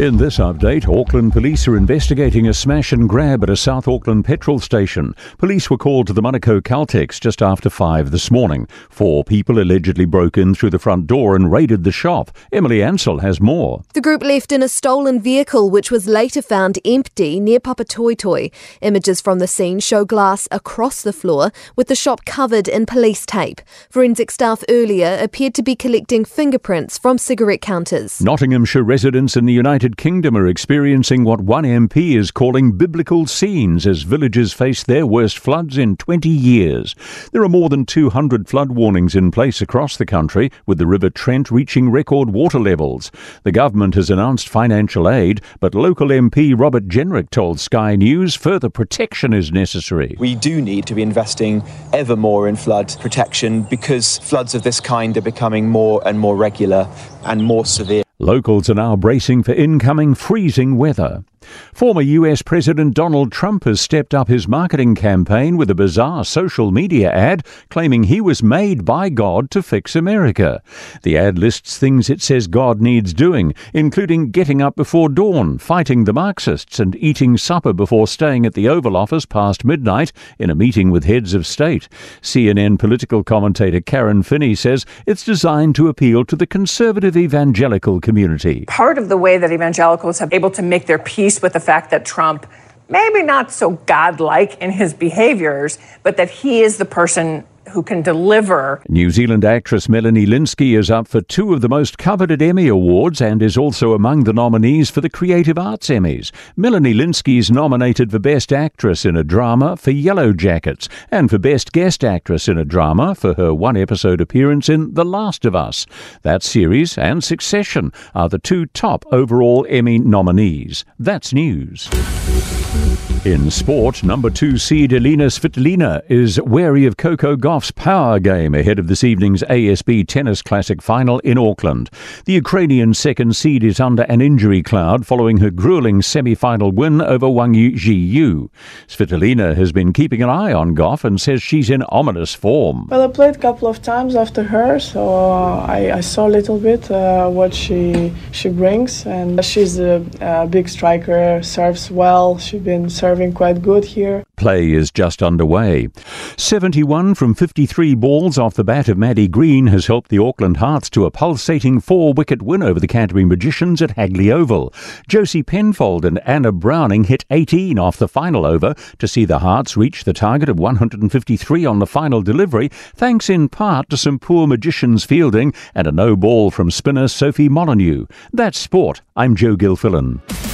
In this update, Auckland police are investigating a smash and grab at a South Auckland petrol station. Police were called to the Manukau Caltex just after five this morning. Four people allegedly broke in through the front door and raided the shop. Emily Ansell has more. The group left in a stolen vehicle, which was later found empty near Papatoetoe. Images from the scene show glass across the floor, with the shop covered in police tape. Forensic staff earlier appeared to be collecting fingerprints from cigarette counters. Nottinghamshire residents in the United Kingdom are experiencing what one MP is calling biblical scenes as villages face their worst floods in 20 years. There are more than 200 flood warnings in place across the country, with the River Trent reaching record water levels. The government has announced financial aid, but local MP Robert Jenrick told Sky News further protection is necessary. We do need to be investing ever more in flood protection because floods of this kind are becoming more and more regular and more severe. Locals are now bracing for incoming freezing weather. Former US President Donald Trump has stepped up his marketing campaign with a bizarre social media ad claiming he was made by God to fix America. The ad lists things it says God needs doing, including getting up before dawn, fighting the Marxists, and eating supper before staying at the Oval Office past midnight in a meeting with heads of state. CNN political commentator Karen Finney says it's designed to appeal to the conservative evangelical community. Part of the way that evangelicals have able to make their peace with the fact that Trump maybe not so godlike in his behaviors, but that he is the person who can deliver. New Zealand actress Melanie Lynskey is up for two of the most coveted Emmy Awards and is also among the nominees for the Creative Arts Emmys. Melanie Lynskey is nominated for Best Actress in a Drama for Yellowjackets and for Best Guest Actress in a Drama for her one episode appearance in The Last of Us. That series and Succession are the two top overall Emmy nominees. That's news. In sport, number two seed Elena Svitolina is wary of Coco Gauff's power game ahead of this evening's ASB Tennis Classic final in Auckland. The Ukrainian second seed is under an injury cloud following her grueling semi-final win over Wang Xiyu. Svitolina has been keeping an eye on Gauff and says she's in ominous form. Well, I played a couple of times after her, so I, I, saw a little bit uh, what she she brings, and she's a, a big striker, serves well. She's been serving serving quite good here. Play is just underway. 71 from 53 balls off the bat of Maddie Green has helped the Auckland Hearts to a pulsating four wicket win over the Canterbury Magicians at Hagley Oval. Josie Penfold and Anna Browning hit 18 off the final over to see the Hearts reach the target of 153 on the final delivery, thanks in part to some poor Magicians fielding and a no ball from spinner Sophie Molyneux. That's sport. I'm Joe Gilfillan.